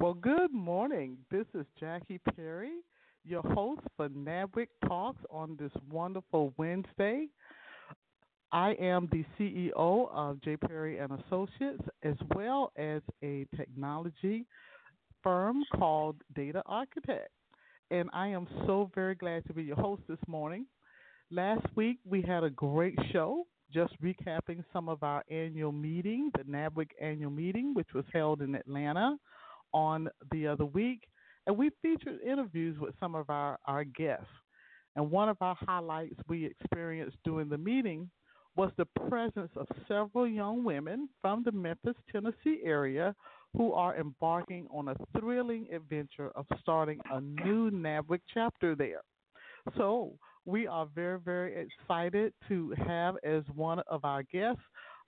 Well, good morning. This is Jackie Perry, your host for NABWIC Talks on this wonderful Wednesday. I am the CEO of J. Perry and Associates, as well as a technology firm called Data Architect. And I am so very glad to be your host this morning. Last week we had a great show, just recapping some of our annual meeting, the NABWIC annual meeting, which was held in Atlanta on the other week, and we featured interviews with some of our, our guests. And one of our highlights we experienced during the meeting was the presence of several young women from the Memphis, Tennessee area who are embarking on a thrilling adventure of starting a new NABWIC chapter there. So we are very, very excited to have as one of our guests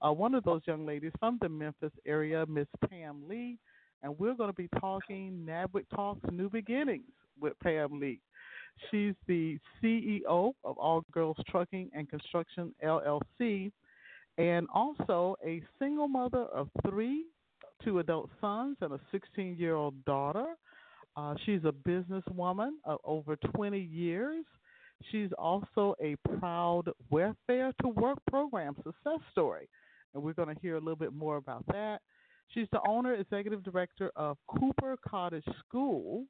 uh, one of those young ladies from the Memphis area, Miss Pam Lee and we're going to be talking NABWIC Talks New Beginnings with Pam Lee. She's the CEO of All Girls Trucking and Construction LLC, and also a single mother of three, two adult sons, and a 16 year old daughter. Uh, she's a businesswoman of over 20 years. She's also a proud Welfare to Work program success story, and we're going to hear a little bit more about that. She's the owner, executive director of Cooper Cottage School.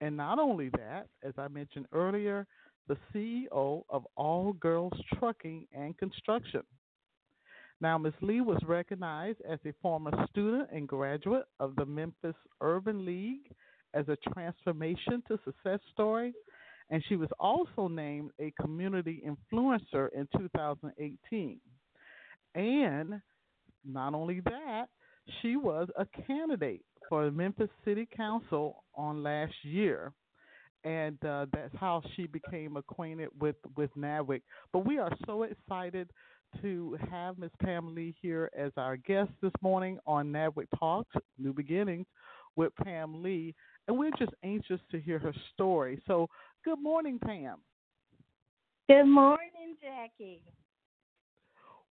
And not only that, as I mentioned earlier, the CEO of All Girls Trucking and Construction. Now, Ms. Lee was recognized as a former student and graduate of the Memphis Urban League as a transformation to success story, and she was also named a community influencer in 2018. And not only that, she was a candidate for Memphis City Council on last year, and uh, that's how she became acquainted with with NABWIC. But we are so excited to have Ms. Pam Lee here as our guest this morning on NABWIC Talks New Beginnings with Pam Lee, and we're just anxious to hear her story. So, good morning, Pam. Good morning, Jackie.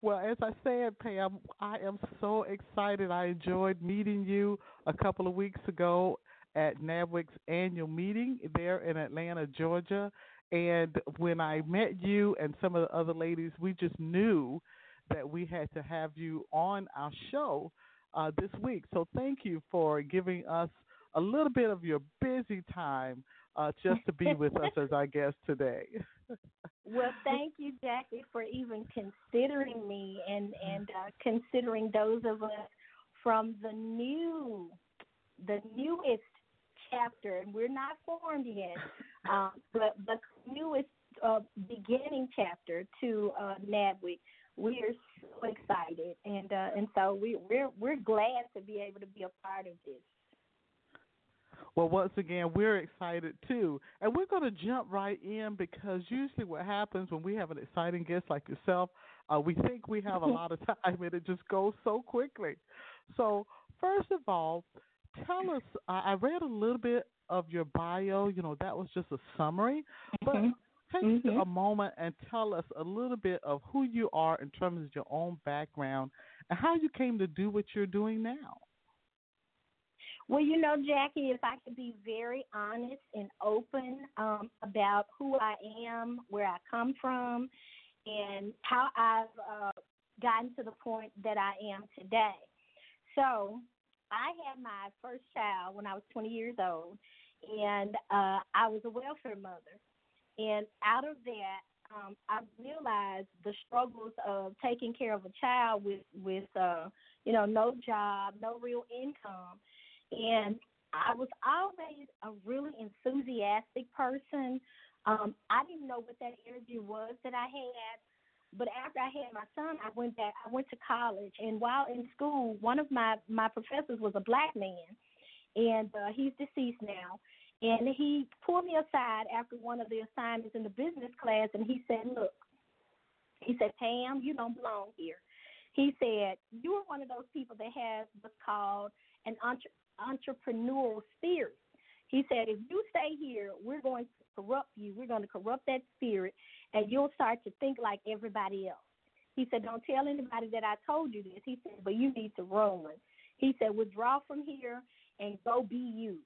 Well, as I said, Pam, I am so excited. I enjoyed meeting you a couple of weeks ago at NABWIC's annual meeting there in Atlanta, Georgia. And when I met you and some of the other ladies, we just knew that we had to have you on our show uh, this week. So thank you for giving us a little bit of your busy time uh, just to be with us as our guest today. well, thank you, Jackie, for even considering me and and uh, considering those of us from the new, the newest chapter, and we're not formed yet, uh, but the newest uh, beginning chapter to uh, NABWIC. We are so excited, and uh, and so we we're we're glad to be able to be a part of this. Well, once again, we're excited too. And we're going to jump right in because usually what happens when we have an exciting guest like yourself, uh, we think we have a lot of time and it just goes so quickly. So, first of all, tell us I read a little bit of your bio, you know, that was just a summary, but mm-hmm. take mm-hmm. a moment and tell us a little bit of who you are in terms of your own background and how you came to do what you're doing now. Well, you know, Jackie, if I could be very honest and open um, about who I am, where I come from, and how I've uh, gotten to the point that I am today. So, I had my first child when I was 20 years old, and uh, I was a welfare mother. And out of that, um, I realized the struggles of taking care of a child with with uh, you know no job, no real income, and I was always a really enthusiastic person. Um, I didn't know what that energy was that I had, but after I had my son, I went back. I went to college, and while in school, one of my my professors was a black man, and uh, he's deceased now. And he pulled me aside after one of the assignments in the business class, and he said, "Look," he said, "Pam, you don't belong here." He said, "You are one of those people that has what's called an entre- entrepreneurial spirit." He said, "If you stay here, we're going to corrupt you. We're going to corrupt that spirit, and you'll start to think like everybody else." He said, "Don't tell anybody that I told you this." He said, "But you need to run." He said, "Withdraw from here and go be you."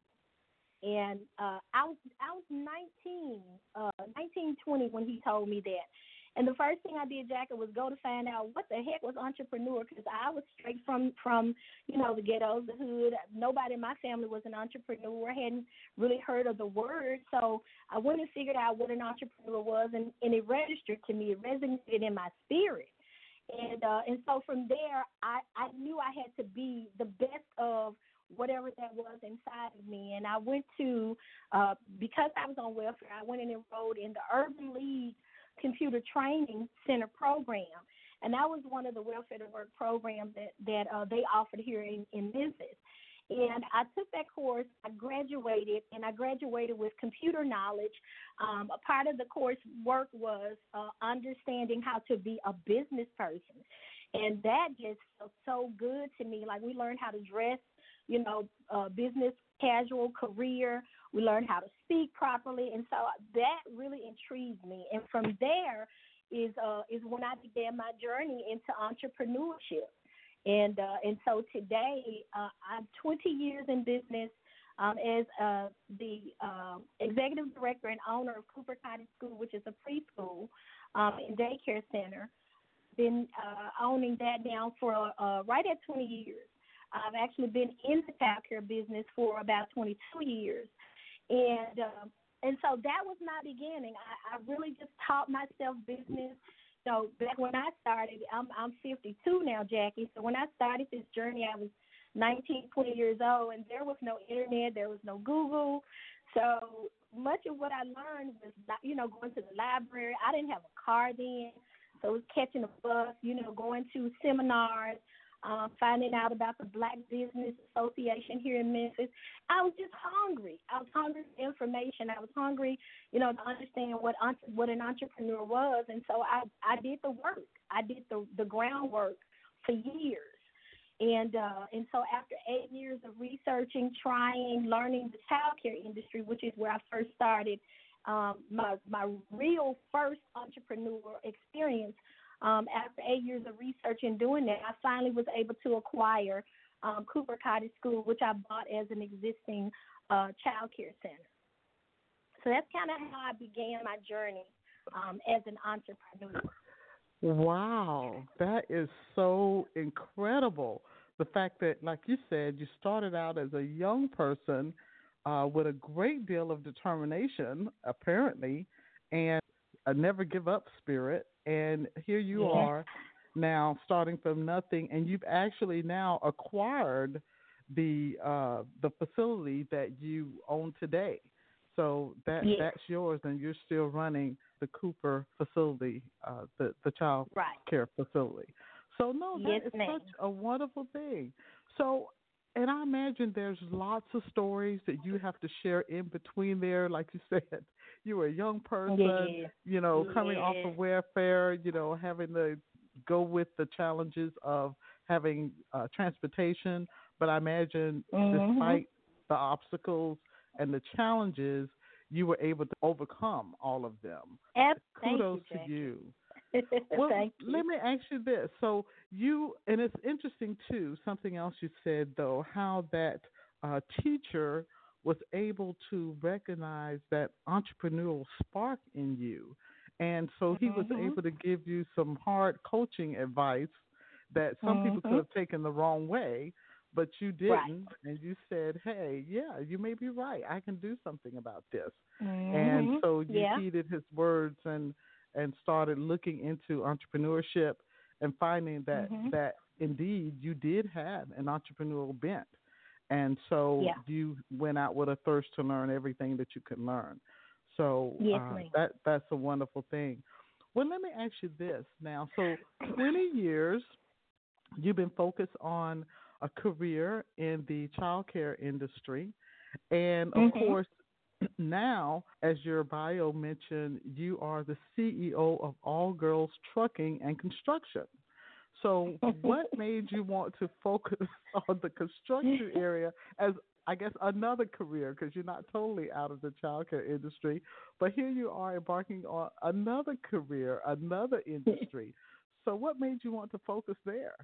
and uh, I was I was 19, uh, 19, 20 when he told me that. And the first thing I did, Jackie, was go to find out what the heck was entrepreneur because I was straight from from you know the ghettos, the hood. Nobody in my family was an entrepreneur. Hadn't really heard of the word, so I went and figured out what an entrepreneur was, and and it registered to me. It resonated in my spirit. And uh, and so from there, I I knew I had to be the best of whatever that was inside of me. And I went to, uh, because I was on welfare, I went and enrolled in the Urban League Computer Training Center program. And that was one of the welfare to work programs that, that uh, they offered here in, in Memphis. And I took that course, I graduated, and I graduated with computer knowledge. Um, a part of the course work was uh, understanding how to be a business person. And that just felt so good to me. Like we learned how to dress you know, uh, business casual career. We learned how to speak properly, and so that really intrigued me. And from there is uh, is when I began my journey into entrepreneurship. And uh, and so today uh, I'm 20 years in business um, as uh, the uh, executive director and owner of Cooper Cottage School, which is a preschool um, and daycare center. Been uh, owning that now for uh, right at 20 years. I've actually been in the child care business for about 22 years, and um, and so that was my beginning. I, I really just taught myself business. So back when I started, I'm I'm 52 now, Jackie. So when I started this journey, I was 19, 20 years old, and there was no internet, there was no Google. So much of what I learned was, you know, going to the library. I didn't have a car then, so it was catching a bus, you know, going to seminars, um, finding out about the Black Business Association here in Memphis. I was just hungry. I was hungry for information. I was hungry, you know, to understand what what an entrepreneur was, and so I I did the work. I did the the groundwork for years. And uh, and so after eight years of researching, trying, learning the childcare industry, which is where I first started, um, my my real first entrepreneur experience um, after eight years of research and doing that, I finally was able to acquire um, Cooper Cottage School, which I bought as an existing uh, child care center. So that's kind of how I began my journey um, as an entrepreneur. Wow, that is so incredible. The fact that, like you said, you started out as a young person uh, with a great deal of determination, apparently, and a never give up spirit, and here you yeah. are now starting from nothing, and you've actually now acquired the uh, the facility that you own today. So that that's yours, and you're still running the Cooper facility, uh, the the child right. care facility. So no, that yes, is ma'am. such a wonderful thing. So, and I imagine there's lots of stories that you have to share in between there, like you said, you were a young person, yeah. you know, coming yeah. off of welfare, you know, having to go with the challenges of having uh, transportation. But I imagine, mm-hmm. despite the obstacles and the challenges, you were able to overcome all of them. Yep. Kudos you, to you. well, you. let me ask you this. So you, and it's interesting too. Something else you said though, how that uh, teacher was able to recognize that entrepreneurial spark in you. And so he was Mm-hmm. able to give you some hard coaching advice that some people Mhm. could have taken the wrong way, but you didn't. Right. And you said, hey, yeah, you may be right. I can do something about this. Mhm. And so you yeah. heeded his words and and started looking into entrepreneurship and finding that Mhm. that indeed you did have an entrepreneurial bent. And so Yeah. you went out with a thirst to learn everything that you could learn. So Yes, uh, that that's a wonderful thing. Well, let me ask you this now. So 20 years you've been focused on a career in the childcare industry, and of Mhm. course, now, as your bio mentioned, you are the CEO of All Girls Trucking and Construction. So, what made you want to focus on the construction area as, I guess, another career? Because you're not totally out of the childcare industry, but here you are embarking on another career, another industry. So, what made you want to focus there?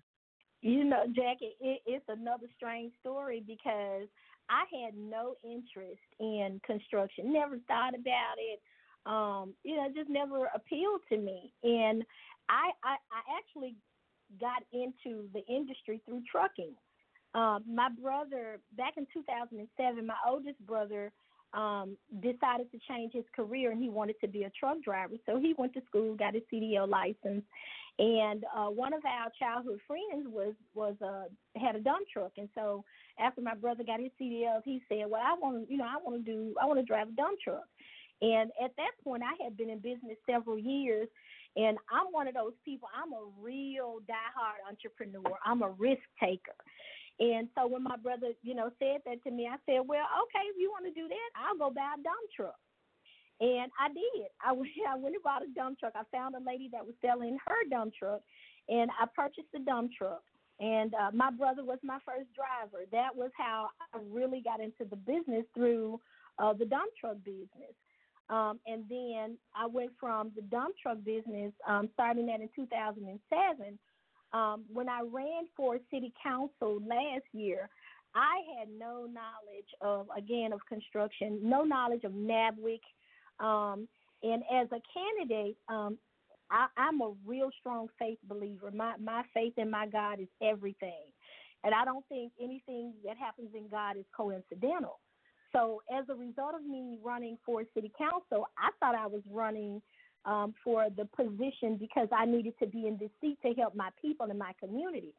You know, Jackie, it, it's another strange story because I had no interest in construction. Never thought about it. Um, you know, it just never appealed to me. And I, I, I actually got into the industry through trucking. Um, my brother, back in 2007, my oldest brother um, decided to change his career and he wanted to be a truck driver. So he went to school, got his CDL license, and uh, one of our childhood friends was was uh, had a dump truck. And so after my brother got his CDL, he said, "Well, I want to, you know, I want to do, I want to drive a dump truck." And at that point, I had been in business several years, and I'm one of those people. I'm a real diehard entrepreneur. I'm a risk taker. And so when my brother, you know, said that to me, I said, "Well, okay, if you want to do that, I'll go buy a dump truck." And I did. I went, I went and bought a dump truck. I found a lady that was selling her dump truck, and I purchased the dump truck. And uh, my brother was my first driver. That was how I really got into the business through uh, the dump truck business. Um, and then I went from the dump truck business, um, starting that in 2007. Um, when I ran for city council last year, I had no knowledge of, again, of construction, no knowledge of NABWIC. Um, and as a candidate, um, I, I'm a real strong faith believer. My my faith in my God is everything, and I don't think anything that happens in God is coincidental. So as a result of me running for city council, I thought I was running um, for the position because I needed to be in this seat to help my people in my community.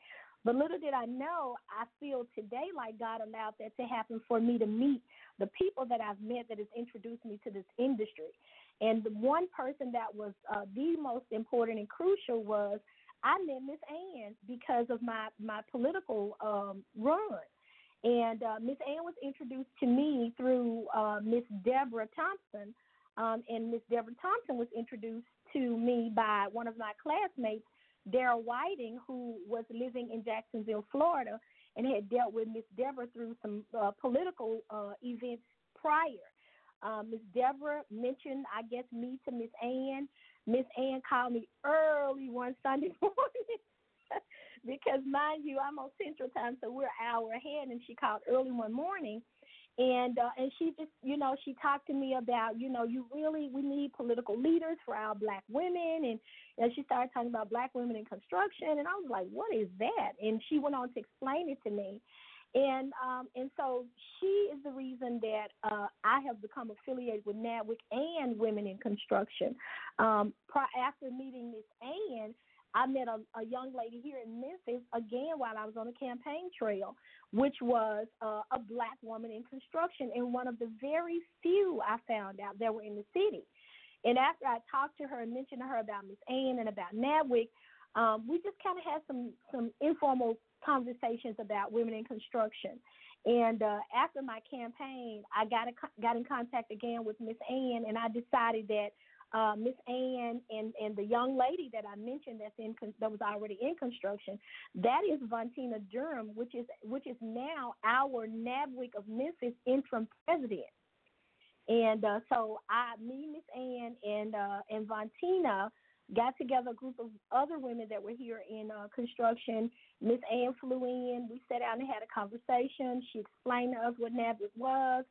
But little did I know, I feel today like God allowed that to happen for me to meet the people that I've met that has introduced me to this industry. And the one person that was uh, the most important and crucial was I met Miss Ann because of my my political um, run. And uh, Miss Ann was introduced to me through uh, Miss Deborah Thompson, um, and Miss Deborah Thompson was introduced to me by one of my classmates, Daryl Whiting, who was living in Jacksonville, Florida, and had dealt with Miss Deborah through some uh, political uh, events prior. Uh, Miss Deborah mentioned, I guess, me to Miss Ann. Miss Ann called me early one Sunday morning because, mind you, I'm on Central Time, so we're an hour ahead, and she called early one morning. And uh, and she just you know she talked to me about you know you really we need political leaders for our black women and and she started talking about black women in construction and I was like what is that and she went on to explain it to me and um, and so she is the reason that uh, I have become affiliated with NABWIC and Women in Construction. Um, after meeting Miss Ann, I met a, a young lady here in Memphis again while I was on the campaign trail, which was uh, a black woman in construction and one of the very few I found out that were in the city. And after I talked to her and mentioned to her about Miss Ann and about NABWIC, um, we just kind of had some some informal conversations about women in construction. And uh, after my campaign, I got a, got in contact again with Miss Ann, and I decided that uh, Miss Ann and and the young lady that I mentioned that's in that was already in construction, that is Vontina Durham, which is which is now our NABWIC of Memphis interim president. And uh, so I, me, Miss Ann, and uh, and Vontina got together a group of other women that were here in uh, construction. Miss Ann flew in. We sat down and had a conversation. She explained to us what NABWIC was,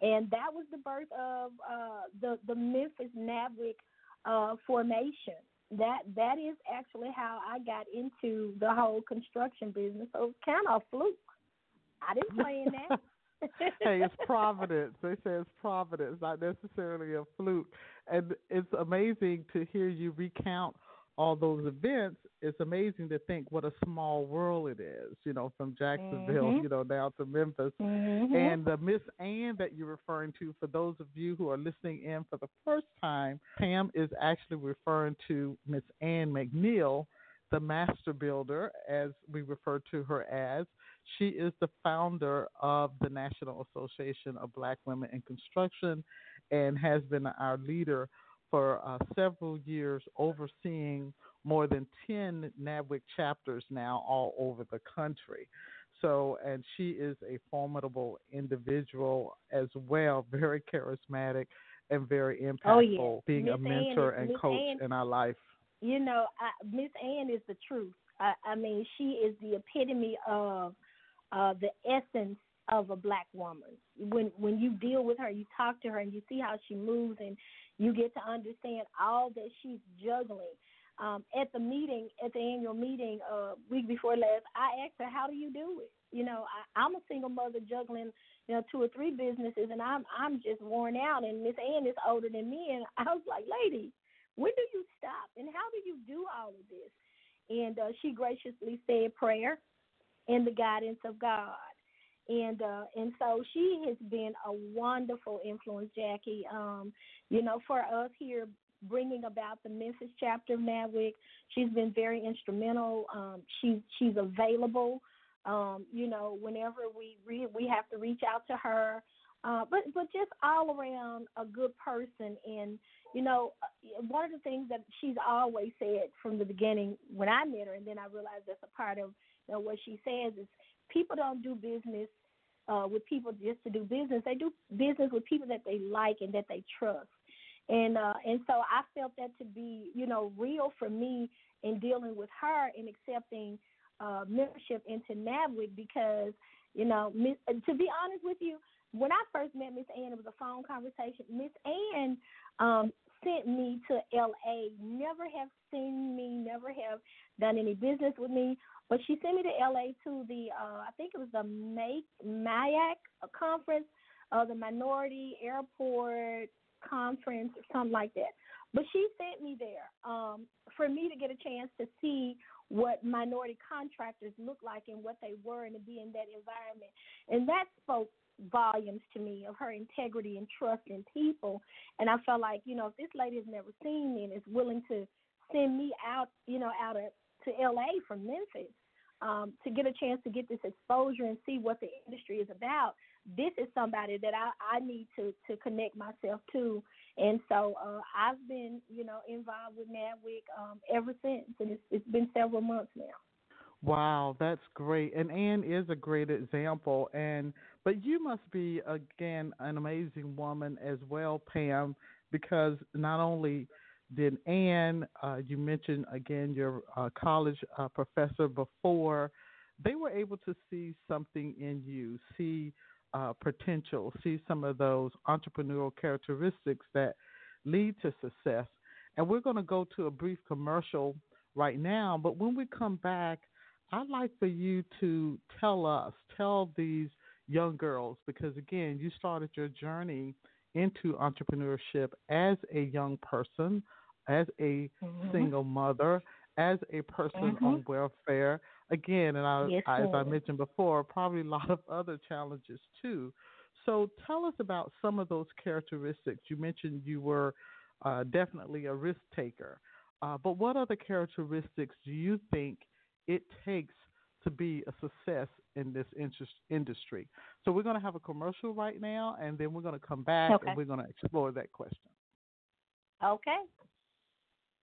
and that was the birth of uh, the the Memphis NABWIC uh, formation. That that is actually how I got into the whole construction business. So it's kind of a fluke. I didn't plan that. hey, it's providence. They say it's providence, not necessarily a fluke. And it's amazing to hear you recount all those events. It's amazing to think what a small world it is, you know, from Jacksonville, mm-hmm. you know, down to Memphis. Mm-hmm. And the Miss Ann that you're referring to, for those of you who are listening in for the first time, Pam is actually referring to Miss Ann McNeil, the master builder, as we refer to her as. She is the founder of the National Association of Black Women in Construction and has been our leader for uh, several years, overseeing more than 10 NABWIC chapters now all over the country. So, and she is a formidable individual as well, very charismatic and very impactful, oh, yeah. being Ms. a mentor Ann, and Ms. coach Ann, in our life. You know, Miss Ann is the truth. I, I mean, she is the epitome of uh, the essence of a black woman. When when you deal with her, you talk to her, and you see how she moves, and you get to understand all that she's juggling. Um, at the meeting, at the annual meeting, uh, week before last, I asked her, "How do you do it?" You know, I, I'm a single mother juggling, you know, two or three businesses, and I'm I'm just worn out. And Miss Ann is older than me, and I was like, "Lady, when do you stop? And how do you do all of this?" And uh, she graciously said, "Prayer and the guidance of God." And uh and so she has been a wonderful influence jackie. Um you know for us here bringing about the memphis chapter of NABWIC she's been very instrumental. Um she's she's available. Um you know whenever we re- we have to reach out to her. Uh but but just all around a good person. And you know uh, one of the things that she's always said from the beginning when i met her and then i realized that's a part of you know, what she says is people don't do business uh, with people just to do business. They do business with people that they like and that they trust. And uh, and so I felt that to be you know real for me in dealing with her and accepting uh, membership into NABWIC because you know to be honest with you, when I first met Miss Ann, it was a phone conversation. Miss Ann um, sent me to L.A. Never have seen me, never have done any business with me. But she sent me to LA to the uh, I think it was the Make MIAC conference, uh, the Minority Airport conference or something like that. But she sent me there um, for me to get a chance to see what minority contractors look like and what they were and to be in that environment. And that spoke volumes to me of her integrity and trust in people. And I felt like, you know, if this lady has never seen me and is willing to send me out, you know, out of to LA from Memphis um, to get a chance to get this exposure and see what the industry is about. This is somebody that I, I need to to connect myself to, and so uh, I've been you know involved with NABWIC um, ever since, and it's, it's been several months now. Wow, that's great. And Ann is a great example. And but you must be again an amazing woman as well, Pam, because not only did Ann, uh, you mentioned again your uh, college uh, professor before. They were able to see something in you, see uh, potential, see some of those entrepreneurial characteristics that lead to success. And we're going to go to a brief commercial right now. But when we come back, I'd like for you to tell us, tell these young girls, because again, you started your journey into entrepreneurship as a young person, as a mm-hmm. single mother, as a person mm-hmm. on welfare. Again, and I, yes, I, as I mentioned before, probably a lot of other challenges too. So tell us about some of those characteristics. You mentioned you were uh, definitely a risk taker, uh, but what other characteristics do you think it takes to be a success in this industry. So we're going to have a commercial right now, and then we're going to come back okay. and we're going to explore that question. Okay.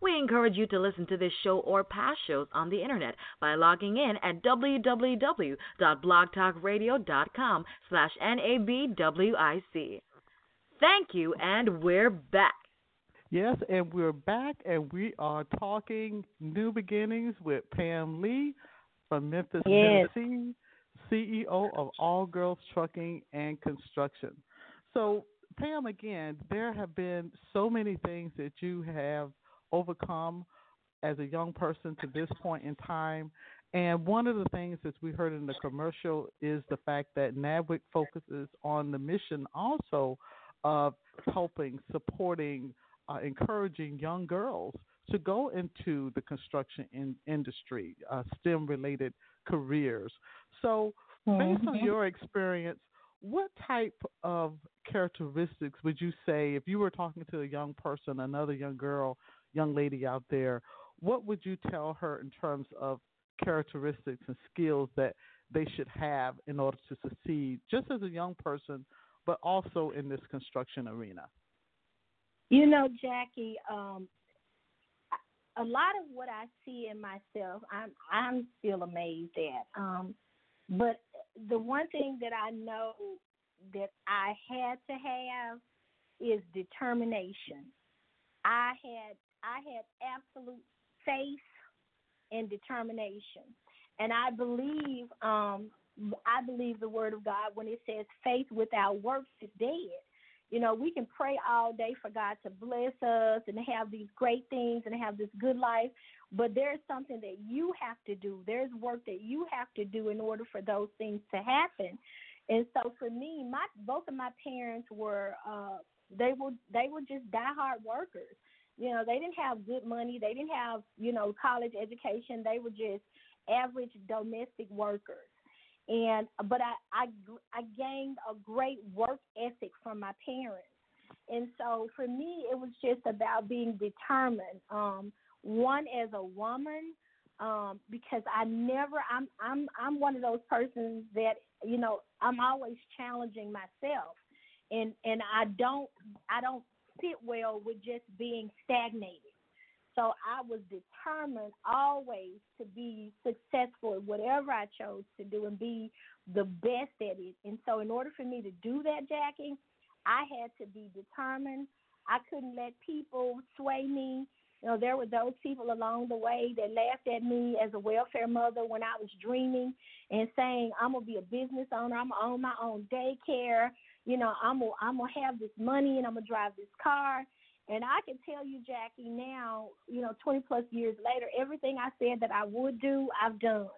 We encourage you to listen to this show or past shows on the internet by logging in at www.blogtalkradio.com slash NABWIC. Thank you, and we're back. Yes, and we're back, and we are talking new beginnings with Pam Lee from Memphis, yes. Tennessee, CEO of All Girls Trucking and Construction. So, Pam, again, there have been so many things that you have overcome as a young person to this point in time. And one of the things, that we heard in the commercial, is the fact that NABWIC focuses on the mission also of helping, supporting, uh, encouraging young girls to go into the construction in, industry, uh, STEM related careers. So, based mm-hmm. on your experience, what type of characteristics would you say if you were talking to a young person, another young girl, young lady out there, what would you tell her in terms of characteristics and skills that they should have in order to succeed, just as a young person, but also in this construction arena? You know, Jackie, um, a lot of what I see in myself, I'm I'm still amazed at. Um, but the one thing that I know that I had to have is determination. I had I had absolute faith and determination, and I believe um, I believe the word of God when it says faith without works is dead. You know, we can pray all day for God to bless us and have these great things and have this good life, but there's something that you have to do. There's work that you have to do in order for those things to happen. And so for me, my both of my parents were uh they were they were just diehard workers. You know, they didn't have good money, they didn't have, you know, college education. They were just average domestic workers and but I, I I gained a great work ethic from my parents, and so for me it was just about being determined. Um, one as a woman, um, because I never I'm I'm I'm one of those persons that you know I'm always challenging myself, and and I don't I don't fit well with just being stagnated. So I was determined always to be successful in whatever I chose to do and be the best at it. And so, in order for me to do that, Jackie, I had to be determined. I couldn't let people sway me. You know, there were those people along the way that laughed at me as a welfare mother when I was dreaming and saying, I'm gonna be a business owner, I'm gonna own my own daycare, you know, I'm gonna I'm gonna have this money and I'm gonna drive this car. And I can tell you, Jackie, now, you know, 20 plus years later, everything I said that I would do, I've done.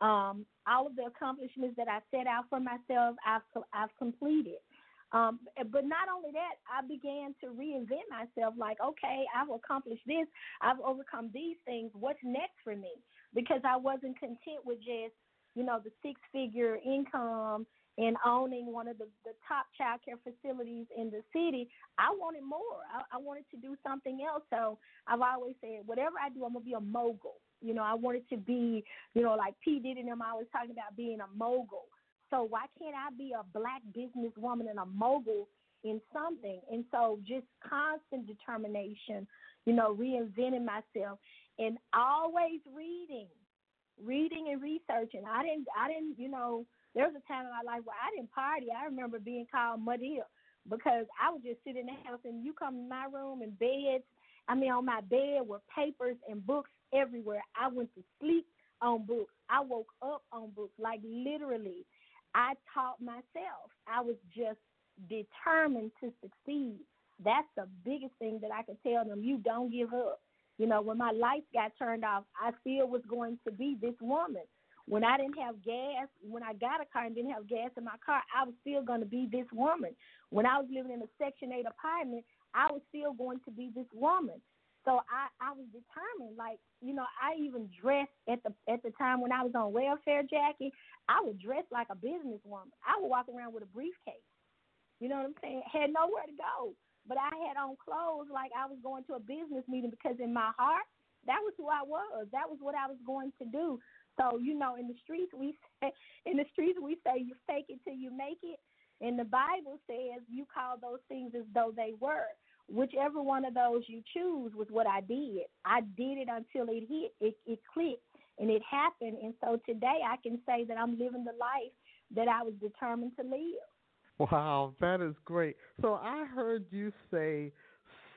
Um, all of the accomplishments that I set out for myself, I've I've completed. Um, but not only that, I began to reinvent myself. Like, okay, I've accomplished this, I've overcome these things. What's next for me? Because I wasn't content with just, you know, the six-figure income and owning one of the, the top child care facilities in the city, I wanted more. I, I wanted to do something else. So I've always said, whatever I do, I'm gonna be a mogul. You know, I wanted to be, you know, like P Diddy and them always talking about being a mogul. So why can't I be a black businesswoman and a mogul in something? And so just constant determination, you know, reinventing myself and always reading, reading and researching. I didn't, I didn't, you know there was a time in my life where I didn't party. I remember being called Muddy because I would just sit in the house and you come in my room and beds. I mean, on my bed were papers and books everywhere. I went to sleep on books. I woke up on books. Like literally, I taught myself. I was just determined to succeed. That's the biggest thing that I could tell them. You don't give up. You know, when my lights got turned off, I still was going to be this woman. When I didn't have gas, when I got a car and didn't have gas in my car, I was still going to be this woman. When I was living in a Section 8 apartment, I was still going to be this woman. So I, I was determined. Like, you know, I even dressed at the at the time when I was on welfare, Jackie. I would dress like a businesswoman. I would walk around with a briefcase. You know what I'm saying? Had nowhere to go, but I had on clothes like I was going to a business meeting because in my heart, that was who I was. That was what I was going to do. So you know, in the streets we say, in the streets we say you fake it till you make it, and the Bible says you call those things as though they were. Whichever one of those you choose was what I did. I did it until it hit, it, it clicked, and it happened. And so today I can say that I'm living the life that I was determined to live. Wow, that is great. So I heard you say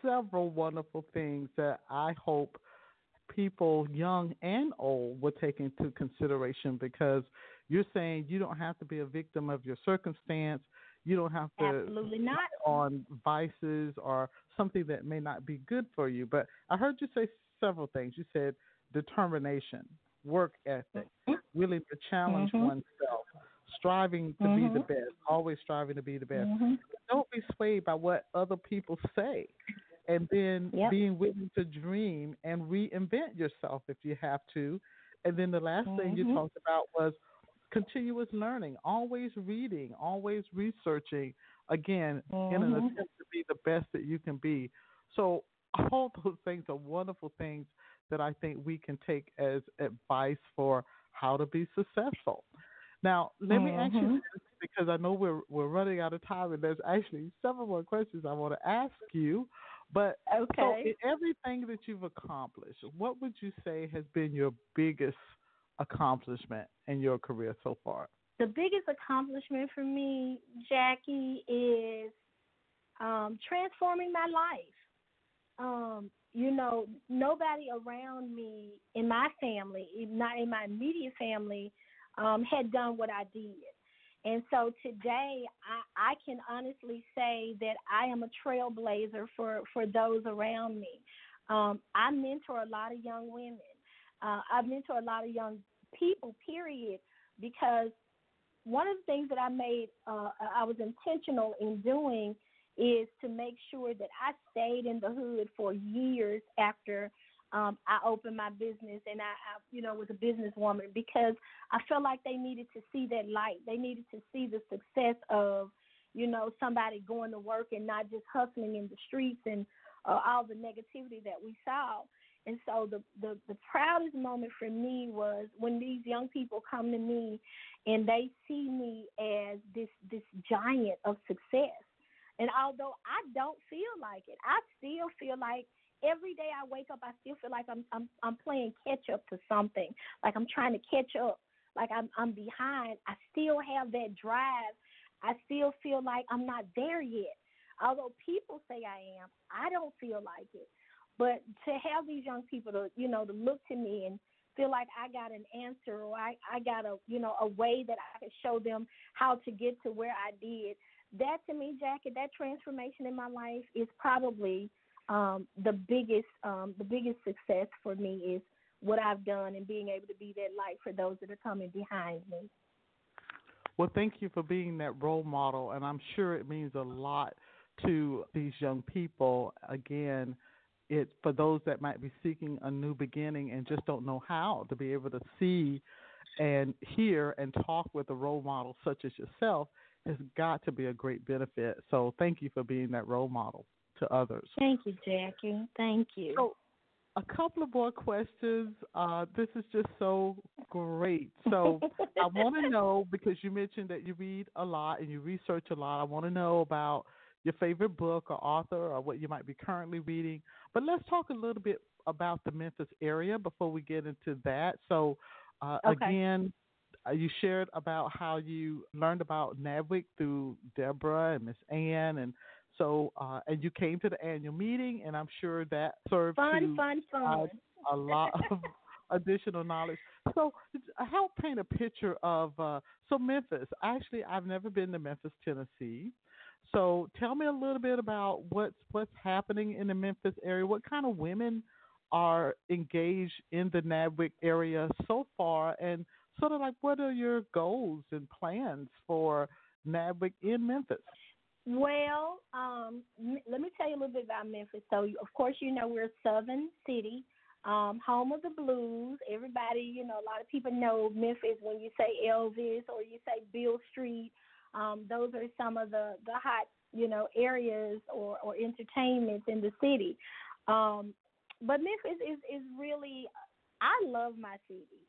several wonderful things that I hope people, young and old, will take into consideration because you're saying you don't have to be a victim of your circumstance. You don't have to absolutely not on vices or something that may not be good for you. But I heard you say several things. You said determination, work ethic, mm-hmm. willing to challenge mm-hmm. oneself, striving to mm-hmm. be the mm-hmm. best, always striving to be the best. Mm-hmm. Don't be swayed by what other people say and then yep. being willing to dream and reinvent yourself if you have to. And then the last mm-hmm. thing you talked about was continuous learning, always reading, always researching, again, mm-hmm. in an attempt to be the best that you can be. So, all those things are wonderful things that I think we can take as advice for how to be successful. Now, let mm-hmm. me ask you mm-hmm. this because I know we're we're running out of time, and there's actually several more questions I want to ask you. But okay. so everything that you've accomplished, what would you say has been your biggest accomplishment in your career so far? The biggest accomplishment for me, Jackie, is um, transforming my life. Um, you know, nobody around me in my family, not in my immediate family, um, had done what I did. And so today, I, I can honestly say that I am a trailblazer for, for those around me. Um, I mentor a lot of young women. Uh, I mentor a lot of young people, period, because one of the things that I made, uh, I was intentional in doing is to make sure that I stayed in the hood for years after um, I opened my business and I, I, you know, was a businesswoman because I felt like they needed to see that light. They needed to see the success of, you know, somebody going to work and not just hustling in the streets and uh, all the negativity that we saw. And so the, the the proudest moment for me was when these young people come to me and they see me as this this giant of success. And although I don't feel like it, I still feel like every day I wake up, I still feel like I'm I'm I'm playing catch up to something. Like I'm trying to catch up. Like I'm I'm behind. I still have that drive. I still feel like I'm not there yet. Although people say I am, I don't feel like it. But to have these young people to you know to look to me and feel like I got an answer or I I got a you know a way that I can show them how to get to where I did. That to me, Jackie, that transformation in my life is probably um, the biggest um, the biggest success for me is what I've done and being able to be that light for those that are coming behind me. Well, thank you for being that role model, and I'm sure it means a lot to these young people. Again, it for those that might be seeking a new beginning and just don't know how to be able to see and hear and talk with a role model such as yourself has got to be a great benefit. So, thank you for being that role model to others. Thank you, Jackie. Thank you. So, a couple of more questions. Uh, this is just so great. So, I want to know because you mentioned that you read a lot and you research a lot. I want to know about your favorite book or author or what you might be currently reading. But let's talk a little bit about the Memphis area before we get into that. So, uh, okay. again, uh, you shared about how you learned about NABWIC through Deborah and Miss Ann and so, uh, and you came to the annual meeting, and I'm sure that served fun, to fun, fun. a lot of additional knowledge. So help paint a picture of uh, so Memphis. Actually, I've never been to Memphis, Tennessee. So tell me a little bit about what's what's happening in the Memphis area. What kind of women are engaged in the NABWIC area so far, and sort of like what are your goals and plans for NABWIC in Memphis? Well, um, let me tell you a little bit about Memphis. So, of course, you know we're a southern city, um, home of the blues. Everybody, you know, a lot of people know Memphis when you say Elvis or you say Beale Street. Um, those are some of the the hot, you know, areas or or entertainments in the city. Um, but Memphis is is really, I love my city,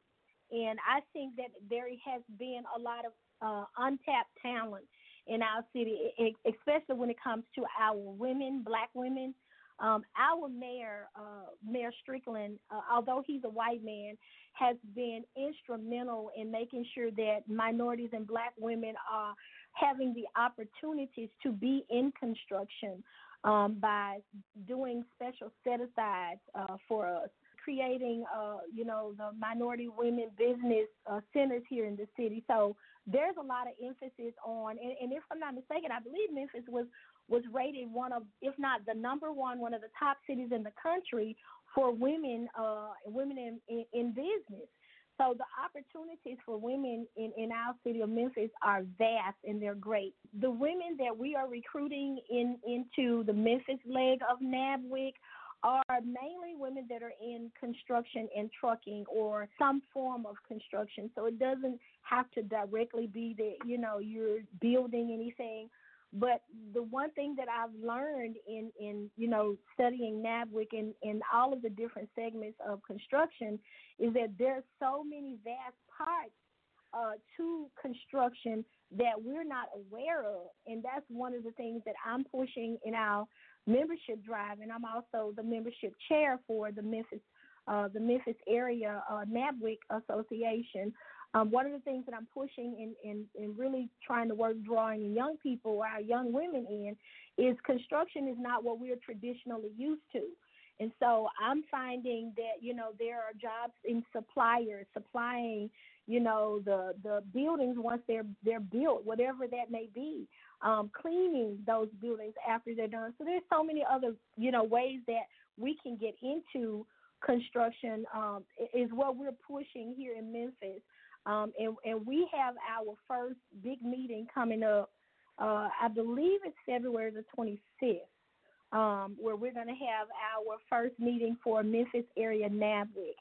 and I think that there has been a lot of uh, untapped talent in our city, especially when it comes to our women, black women. Um, our mayor, uh, Mayor Strickland, uh, although he's a white man, has been instrumental in making sure that minorities and black women are having the opportunities to be in construction um, by doing special set asides uh, for us creating, uh, you know, the minority women business uh, centers here in the city. So there's a lot of emphasis on, and, and if I'm not mistaken, I believe Memphis was was rated one of, if not the number one, one of the top cities in the country for women, uh, women in, in, in business. So the opportunities for women in, in our city of Memphis are vast and they're great. The women that we are recruiting in into the Memphis leg of NABWIC are mainly women that are in construction and trucking or some form of construction. So it doesn't have to directly be that, you know, you're building anything. But the one thing that I've learned in, in you know, studying NABWIC and in all of the different segments of construction is that there's so many vast parts uh, to construction that we're not aware of. And that's one of the things that I'm pushing in our membership drive, and I'm also the membership chair for the Memphis uh, the Memphis area uh, NABWIC Association. Um, one of the things that I'm pushing and, and, really trying to work drawing young people, our young women in, is construction is not what we're traditionally used to. And so I'm finding that, you know, there are jobs in suppliers, supplying, you know, the, the buildings once they're they're built, whatever that may be um, cleaning those buildings after they're done. So there's so many other you know ways that we can get into construction um, is what we're pushing here in Memphis. Um, and, and we have our first big meeting coming up. Uh, I believe it's February the 25th, um, where we're going to have our first meeting for Memphis area NABWIC.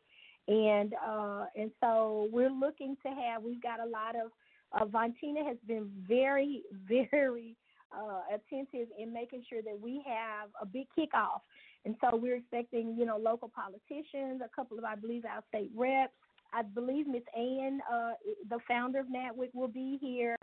And uh, and so we're looking to have. We've got a lot of uh, Vontina has been very, very uh, attentive in making sure that we have a big kickoff. And so we're expecting, you know, local politicians, a couple of, I believe, our state reps. I believe Miss Ann, uh, the founder of NABWIC, will be here.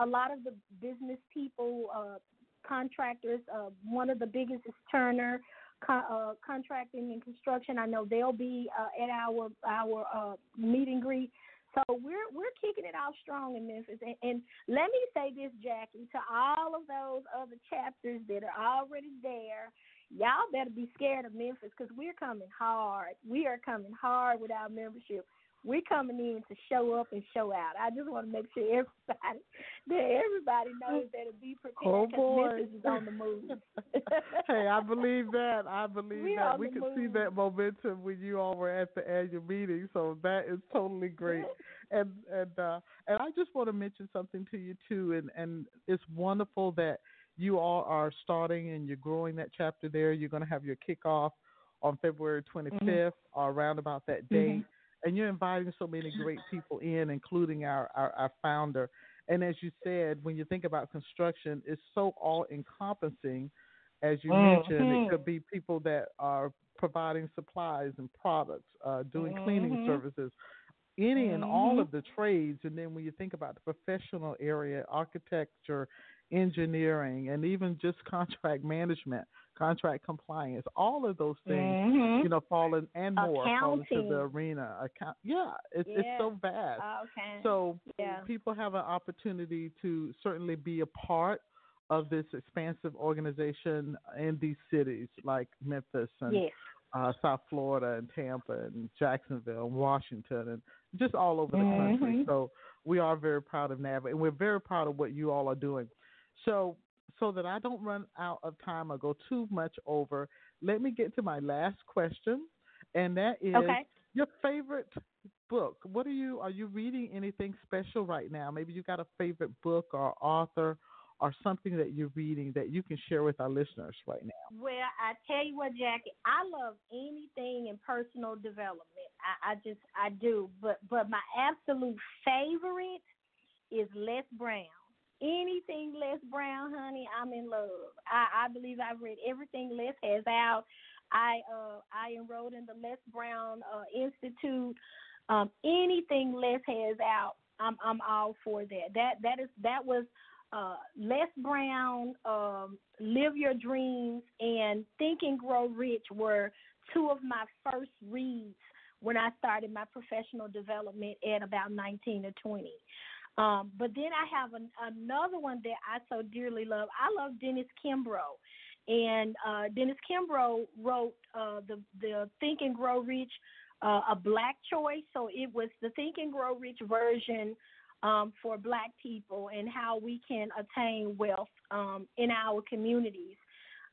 A lot of the business people, uh, contractors, uh, one of the biggest is Turner. uh, contracting and construction. I know they'll be uh, at our our uh, meet and greet. So we're we're kicking it off strong in Memphis. And, and let me say this, Jackie, to all of those other chapters that are already there, y'all better be scared of Memphis because we're coming hard. We are coming hard with our membership we're coming in to show up and show out. I just want to make sure everybody that everybody knows that to be prepared oh, boy. Memphis is on the move. hey, I believe that. I believe we that. We can see that momentum when you all were at the annual meeting, so that is totally great. And and uh, and I just want to mention something to you too, and and it's wonderful that you all are starting and you're growing that chapter there. You're going to have your kickoff on February 25th mm-hmm. or around about that date. Mm-hmm and you're inviting so many great people in, including our, our, our founder. And as you said, when you think about construction, it's so all encompassing. As you mm-hmm. mentioned, it could be people that are providing supplies and products, uh, doing mm-hmm. cleaning services, any and all mm-hmm. of the trades. And then when you think about the professional area, architecture, engineering, and even just contract management, contract compliance, all of those things, mm-hmm. you know, fall in and more fall into the arena. Account, yeah, it's yeah. it's so vast. Okay. So yeah. people have an opportunity to certainly be a part of this expansive organization in these cities like Memphis and yes. uh, South Florida and Tampa and Jacksonville and Washington and just all over the mm-hmm. country. So we are very proud of NAVA and we're very proud of what you all are doing. So so that I don't run out of time or go too much over, let me get to my last question, and that is okay. your favorite book. What are you are you reading anything special right now? Maybe you got a favorite book or author or something that you're reading that you can share with our listeners right now? Well, I tell you what, Jackie, I love anything in personal development. I, I just I do, but but my absolute favorite is Les Brown. Anything Les Brown, honey, I'm in love. I, I believe I've read everything Les has out. I uh I enrolled in the Les Brown uh, Institute. Um, anything Les has out, I'm I'm all for that. That that is that was uh, Les Brown, um, Live Your Dreams, and Think and Grow Rich were two of my first reads when I started my professional development at about 19 or 20. Um, but then I have an, another one that I so dearly love. I love Dennis Kimbro. And uh, Dennis Kimbro wrote uh, the the Think and Grow Rich, uh, a black choice. So it was the Think and Grow Rich version um, for Black people and how we can attain wealth um, in our communities.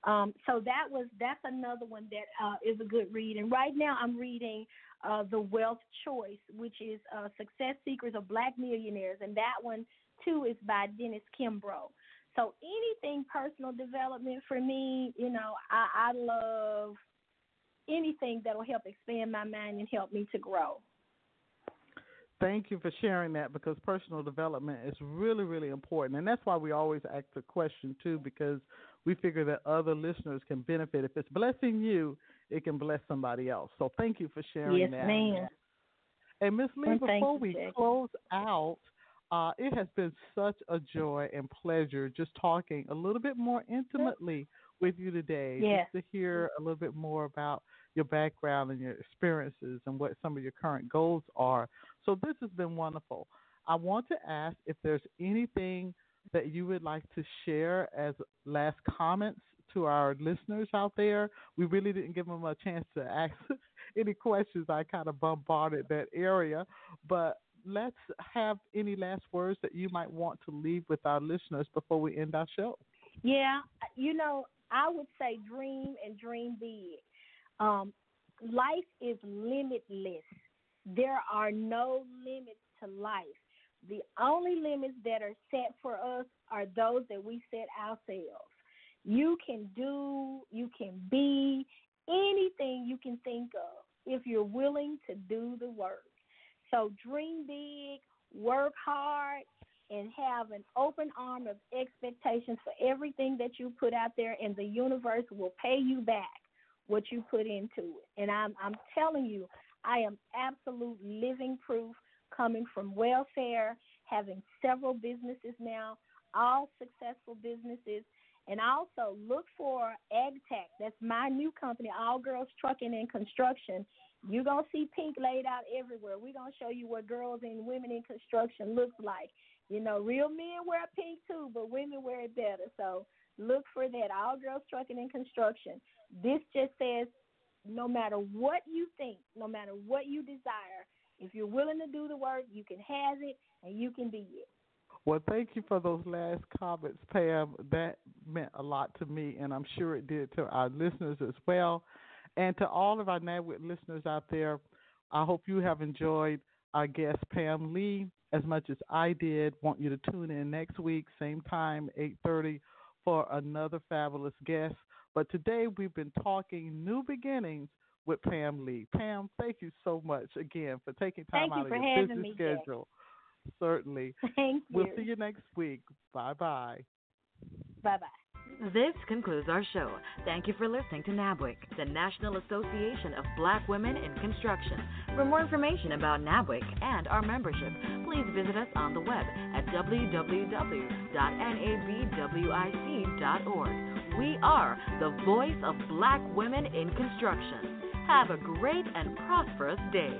Um, so that was that's another one that uh, is a good read. And right now I'm reading uh, The Wealth Choice, which is uh, Success Secrets of Black Millionaires, and that one too is by Dennis Kimbro. So anything personal development for me, you know, I, I love anything that will help expand my mind and help me to grow. Thank you for sharing that because personal development is really, really important. And that's why we always ask the question, too, because we figure that other listeners can benefit. If it's blessing you, it can bless somebody else. So thank you for sharing yes, that. Ma'am. And Miss Lee, and before we close out, uh, it has been such a joy and pleasure just talking a little bit more intimately with you today, yes. just to hear a little bit more about your background and your experiences and what some of your current goals are. So this has been wonderful. I want to ask if there's anything that you would like to share as last comments to our listeners out there. We really didn't give them a chance to ask any questions. I kind of bombarded that area, but let's have any last words that you might want to leave with our listeners before we end our show. Yeah, you know, I would say dream and dream big. Um, life is limitless. There are no limits to life. The only limits that are set for us are those that we set ourselves. You can do, you can be anything you can think of if you're willing to do the work. So dream big, work hard, and have an open arm of expectations for everything that you put out there, and the universe will pay you back what you put into it. And I'm I'm telling you, I am absolute living proof coming from welfare, having several businesses now, all successful businesses. And also look for AGTAC. That's my new company, All Girls Trucking and Construction. You're going to see pink laid out everywhere. We're going to show you what girls and women in construction looks like. You know, real men wear pink too, but women wear it better. So look for that. All Girls Trucking and Construction. This just says no matter what you think, no matter what you desire, if you're willing to do the work, you can have it and you can be it. Well, thank you for those last comments, Pam. That meant a lot to me, and I'm sure it did to our listeners as well. And to all of our NABWIC listeners out there, I hope you have enjoyed our guest, Pam Lee, as much as I did. Want you to tune in next week, same time, 8.30, for another fabulous guest. But today we've been talking new beginnings with Pam Lee. Pam, thank you so much again for taking time thank out of your busy schedule. Certainly. Thank you. We'll see you next week. Bye bye. Bye bye. This concludes our show. Thank you for listening to NABWIC, the National Association of Black Women in Construction. For more information about NABWIC and our membership, please visit us on the web at www.nabwic.org. We are the voice of black women in construction. Have a great and prosperous day.